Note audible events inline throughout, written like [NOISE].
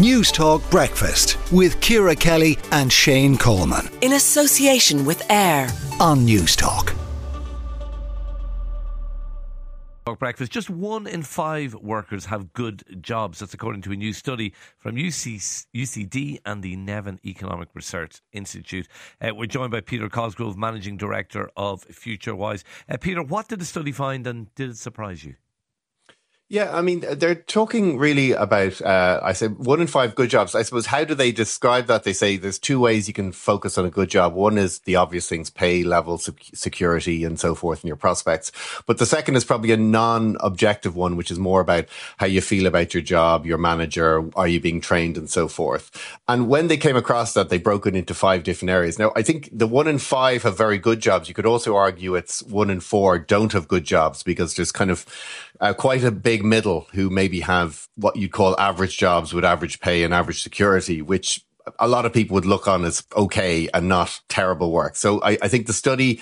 Newstalk Breakfast with Ciara Kelly and Shane Coleman. In association with AIR on Newstalk. Breakfast. Just one in five workers have good jobs. That's according to a new study from UC, UCD and the Nevin Economic Research Institute. Uh, we're joined by Peter Cosgrove, Managing Director of FutureWise. Uh, Peter, what did the study find and did it surprise you? Yeah, I mean, they're talking really about, uh, I said one in five good jobs. I suppose, how do they describe that? They say there's two ways you can focus on a good job. One is the obvious things, pay level, security and so forth and your prospects. But the second is probably a non-objective one, which is more about how you feel about your job, your manager, are you being trained and so forth. And when they came across that, they broke it into five different areas. Now, I think the one in five have very good jobs. You could also argue it's one in four don't have good jobs because there's kind of uh, quite a big middle who maybe have what you'd call average jobs with average pay and average security, which a lot of people would look on as okay and not terrible work. So I, I think the study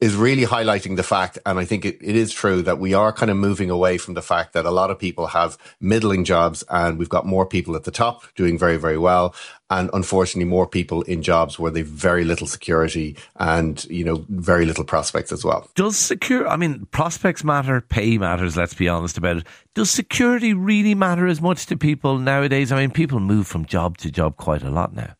is really highlighting the fact, and I think it, it is true that we are kind of moving away from the fact that a lot of people have middling jobs and we've got more people at the top doing very, very well. And unfortunately, more people in jobs where they've very little security and, you know, very little prospects as well. Does secure, I mean, prospects matter, pay matters, let's be honest about it. Does security really matter as much to people nowadays? I mean, people move from job to job quite a lot now.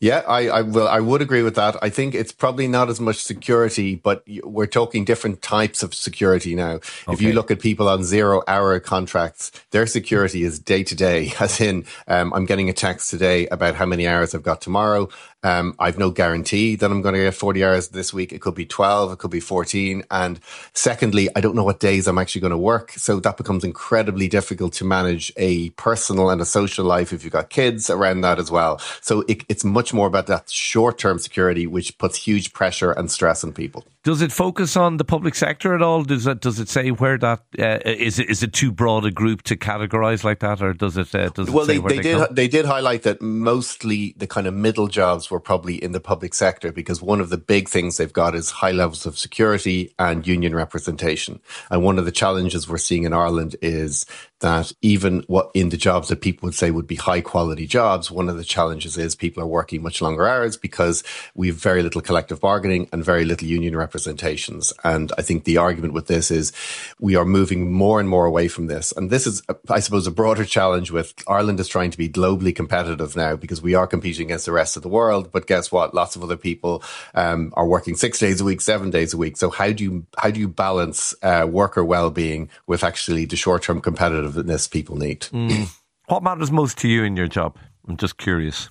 Yeah, I, I will. I would agree with that. I think it's probably not as much security, but we're talking different types of security now. Okay. If you look at people on zero hour contracts, their security is day to day, [LAUGHS] as in, um, I'm getting a text today about how many hours I've got tomorrow. Um, I've no guarantee that I'm going to get 40 hours this week. It could be 12, it could be 14. And secondly, I don't know what days I'm actually going to work. So that becomes incredibly difficult to manage a personal and a social life if you've got kids around that as well. So it, it's much more about that short term security, which puts huge pressure and stress on people. Does it focus on the public sector at all? Does it does it say where that uh, is? It is it too broad a group to categorize like that, or does it? Uh, does it well, they, they, they, did come? they did highlight that mostly the kind of middle jobs were probably in the public sector because one of the big things they've got is high levels of security and union representation. And one of the challenges we're seeing in Ireland is that even what in the jobs that people would say would be high quality jobs, one of the challenges is people are working much longer hours because we have very little collective bargaining and very little union representations. And I think the argument with this is we are moving more and more away from this. And this is, I suppose, a broader challenge with Ireland is trying to be globally competitive now because we are competing against the rest of the world. But guess what? Lots of other people um, are working six days a week, seven days a week. So how do you how do you balance uh, worker well being with actually the short term competitive competitiveness people need. Mm. What matters most to you in your job? I'm just curious.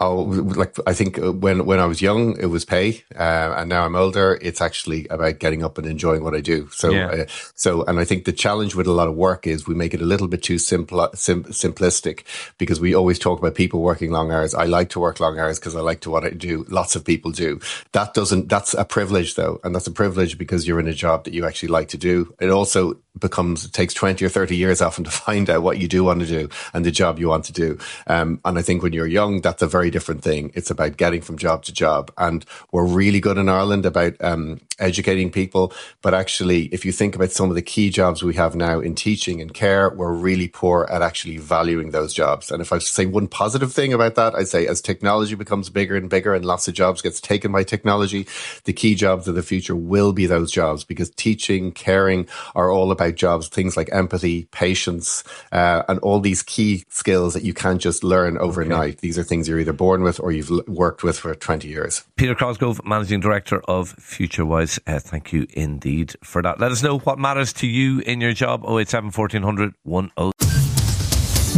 Oh, like I think uh, when when I was young, it was pay, uh, and now I'm older. It's actually about getting up and enjoying what I do. So, yeah. uh, so, and I think the challenge with a lot of work is we make it a little bit too simple, sim- simplistic because we always talk about people working long hours. I like to work long hours because I like to what I do. Lots of people do. That doesn't. That's a privilege though, and that's a privilege because you're in a job that you actually like to do. It also becomes it takes 20 or 30 years often to [LAUGHS] find out what you do want to do and the job you want to do. Um, and i think when you're young that's a very different thing. It's about getting from job to job. And we're really good in ireland about um, educating people. But actually if you think about some of the key jobs we have now in teaching and care we're really poor at actually valuing those jobs. And if i say one positive thing about that i'd say as technology becomes bigger and bigger and lots of jobs gets taken by technology the key jobs of the future will be those jobs because teaching caring are all about jobs, things like empathy, patience, uh, and all these key skills that you can't just learn overnight. Okay. These are things you're either born with or you've worked with for 20 years. Peter Cosgrove, Managing Director of FutureWise, uh, thank you indeed for that. Let us know what matters to you in your job. 087 1400 10.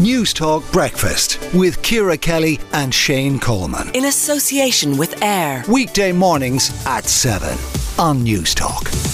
Newstalk Breakfast with Ciara Kelly and Shane Coleman. In association with AIR. Weekday mornings at 7 on Newstalk.